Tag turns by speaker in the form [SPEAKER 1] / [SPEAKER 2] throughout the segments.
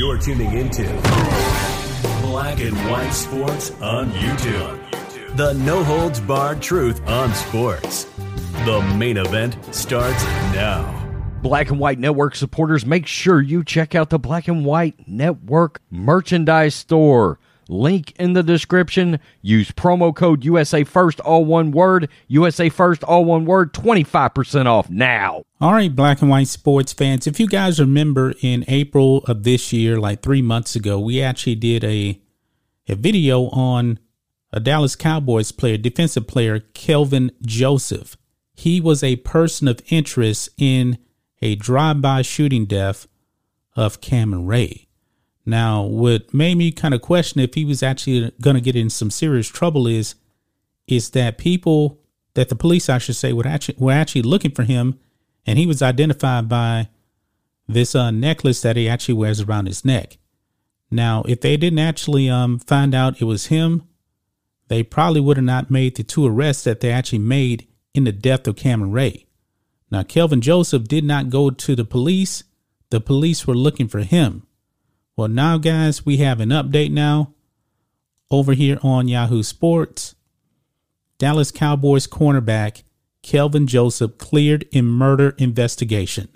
[SPEAKER 1] You're tuning into Black and White Sports on YouTube. The no holds barred truth on sports. The main event starts now.
[SPEAKER 2] Black and White Network supporters, make sure you check out the Black and White Network merchandise store. Link in the description. Use promo code USA First, all one word. USA First, all one word. 25% off now.
[SPEAKER 3] All right, Black and White sports fans. If you guys remember in April of this year, like three months ago, we actually did a, a video on a Dallas Cowboys player, defensive player, Kelvin Joseph. He was a person of interest in a drive-by shooting death of Cameron Ray. Now, what made me kind of question if he was actually going to get in some serious trouble is, is that people that the police, I should say, were actually were actually looking for him, and he was identified by this uh, necklace that he actually wears around his neck. Now, if they didn't actually um, find out it was him, they probably would have not made the two arrests that they actually made in the death of Cameron Ray. Now, Kelvin Joseph did not go to the police. The police were looking for him. Well, now, guys, we have an update now over here on Yahoo Sports. Dallas Cowboys cornerback Kelvin Joseph cleared in murder investigation.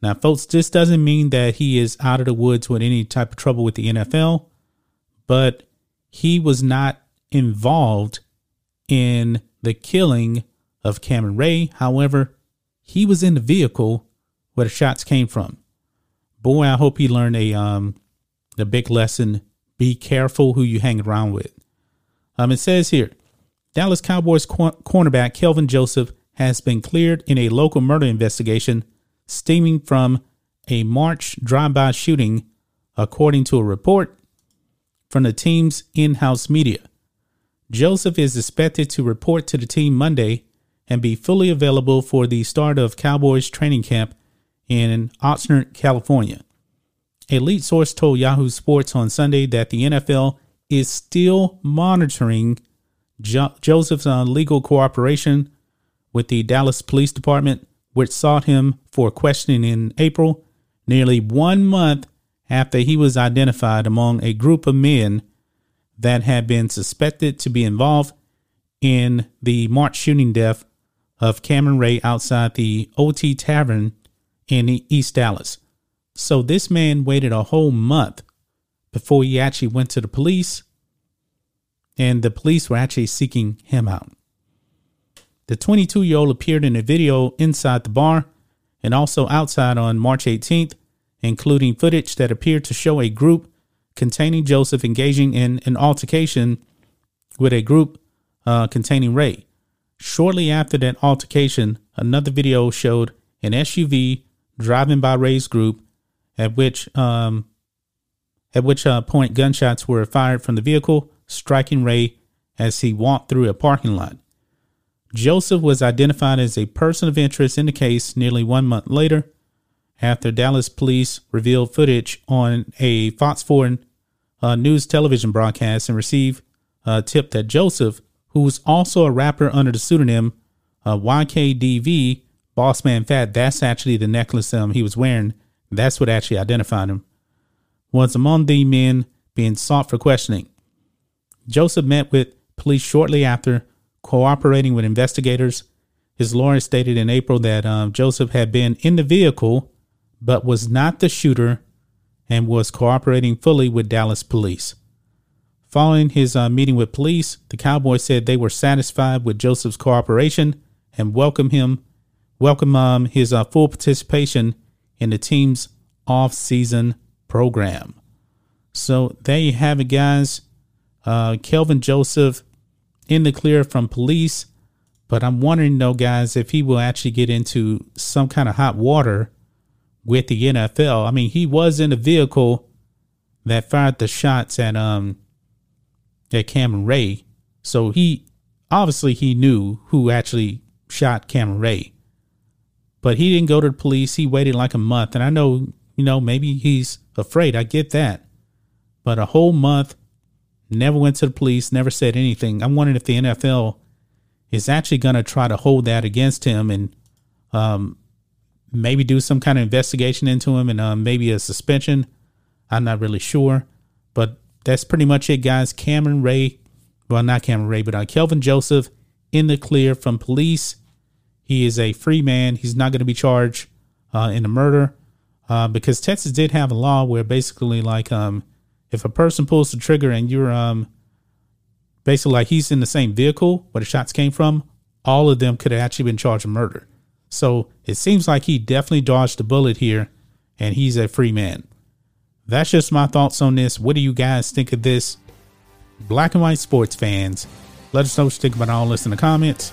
[SPEAKER 3] Now, folks, this doesn't mean that he is out of the woods with any type of trouble with the NFL, but he was not involved in the killing of Cameron Ray. However, he was in the vehicle where the shots came from. Boy, I hope he learned a um a big lesson. Be careful who you hang around with. Um, it says here, Dallas Cowboys cor- cornerback Kelvin Joseph has been cleared in a local murder investigation stemming from a March drive-by shooting, according to a report from the team's in-house media. Joseph is expected to report to the team Monday and be fully available for the start of Cowboys training camp in Oxnard, California. A lead source told Yahoo Sports on Sunday that the NFL is still monitoring jo- Joseph's uh, legal cooperation with the Dallas Police Department, which sought him for questioning in April, nearly one month after he was identified among a group of men that had been suspected to be involved in the March shooting death of Cameron Ray outside the OT Tavern in East Dallas. So this man waited a whole month before he actually went to the police, and the police were actually seeking him out. The 22 year old appeared in a video inside the bar and also outside on March 18th, including footage that appeared to show a group containing Joseph engaging in an altercation with a group uh, containing Ray. Shortly after that altercation, another video showed an SUV driving by Ray's group, at which um, at which uh, point gunshots were fired from the vehicle, striking Ray as he walked through a parking lot. Joseph was identified as a person of interest in the case nearly one month later, after Dallas police revealed footage on a Fox 4 uh, news television broadcast and received a tip that Joseph who was also a rapper under the pseudonym uh, YKDV, Bossman Fat. That's actually the necklace um, he was wearing. That's what actually identified him. Was among the men being sought for questioning. Joseph met with police shortly after, cooperating with investigators. His lawyer stated in April that um, Joseph had been in the vehicle, but was not the shooter and was cooperating fully with Dallas police. Following his uh, meeting with police, the Cowboys said they were satisfied with Joseph's cooperation and welcome him, welcome um, his uh, full participation in the team's off-season program. So there you have it, guys. Uh, Kelvin Joseph in the clear from police, but I'm wondering though, guys, if he will actually get into some kind of hot water with the NFL. I mean, he was in the vehicle that fired the shots at um at Cameron Ray. So he obviously he knew who actually shot Cameron Ray. But he didn't go to the police. He waited like a month. And I know, you know, maybe he's afraid. I get that. But a whole month, never went to the police, never said anything. I'm wondering if the NFL is actually going to try to hold that against him and um, maybe do some kind of investigation into him and um, maybe a suspension. I'm not really sure, but that's pretty much it, guys. Cameron Ray, well, not Cameron Ray, but uh, Kelvin Joseph in the clear from police. He is a free man. He's not going to be charged uh, in a murder uh, because Texas did have a law where basically, like, um, if a person pulls the trigger and you're um, basically like he's in the same vehicle where the shots came from, all of them could have actually been charged with murder. So it seems like he definitely dodged the bullet here, and he's a free man. That's just my thoughts on this. What do you guys think of this? Black and white sports fans, let us know what you think about all this in the comments.